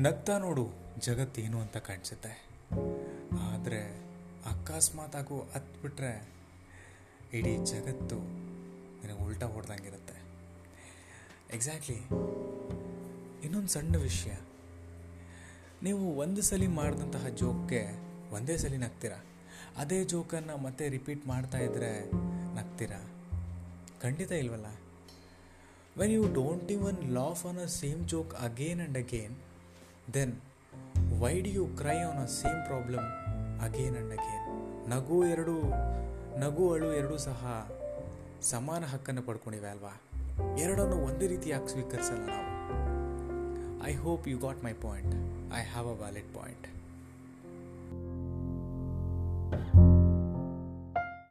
ನಗ್ತಾ ನೋಡು ಜಗತ್ತೇನು ಅಂತ ಕಾಣಿಸುತ್ತೆ. ಆದರೆ ಅಕಸ್ಮಾತ್ ಆಗೋ ಹತ್ಬಿಟ್ರೆ ಇಡೀ ಜಗತ್ತು ನಿನಗೆ ಉಲ್ಟಾ ಹೊಡೆದಂಗಿರುತ್ತೆ. ಎಕ್ಸಾಕ್ಟ್ಲಿ ಇನ್ನೊಂದು ಸಣ್ಣ ವಿಷಯ. ನೀವು ಒಂದು ಸಲ ಮಾಡಿದಂತಹ ಜೋಕ್ಗೆ ಒಂದೇ ಸಲ ನಗ್ತೀರ? ಅದೇ ಜೋಕನ್ನು ಮತ್ತೆ ರಿಪೀಟ್ ಮಾಡ್ತಾ ಇದ್ದರೆ ನಗ್ತೀರಾ? ಖಂಡಿತ ಇಲ್ವಲ್ಲ? When you don't even laugh on a same joke again and again then why do you cry on a same problem again and again ನಗು ಎರಡು, ನಗು ಅಳು ಎರಡೂ ಸಹ ಸಮಾನ ಹಕ್ಕನ್ನು ಪಡ್ಕೊಂಡಿವೆ ಅಲ್ವಾ? ಎರಡನ್ನು ಒಂದೇ ರೀತಿಯಾಗಿ ಸ್ವೀಕರಿಸಲ್ಲ ನಾವು. I hope you got my point I have a valid point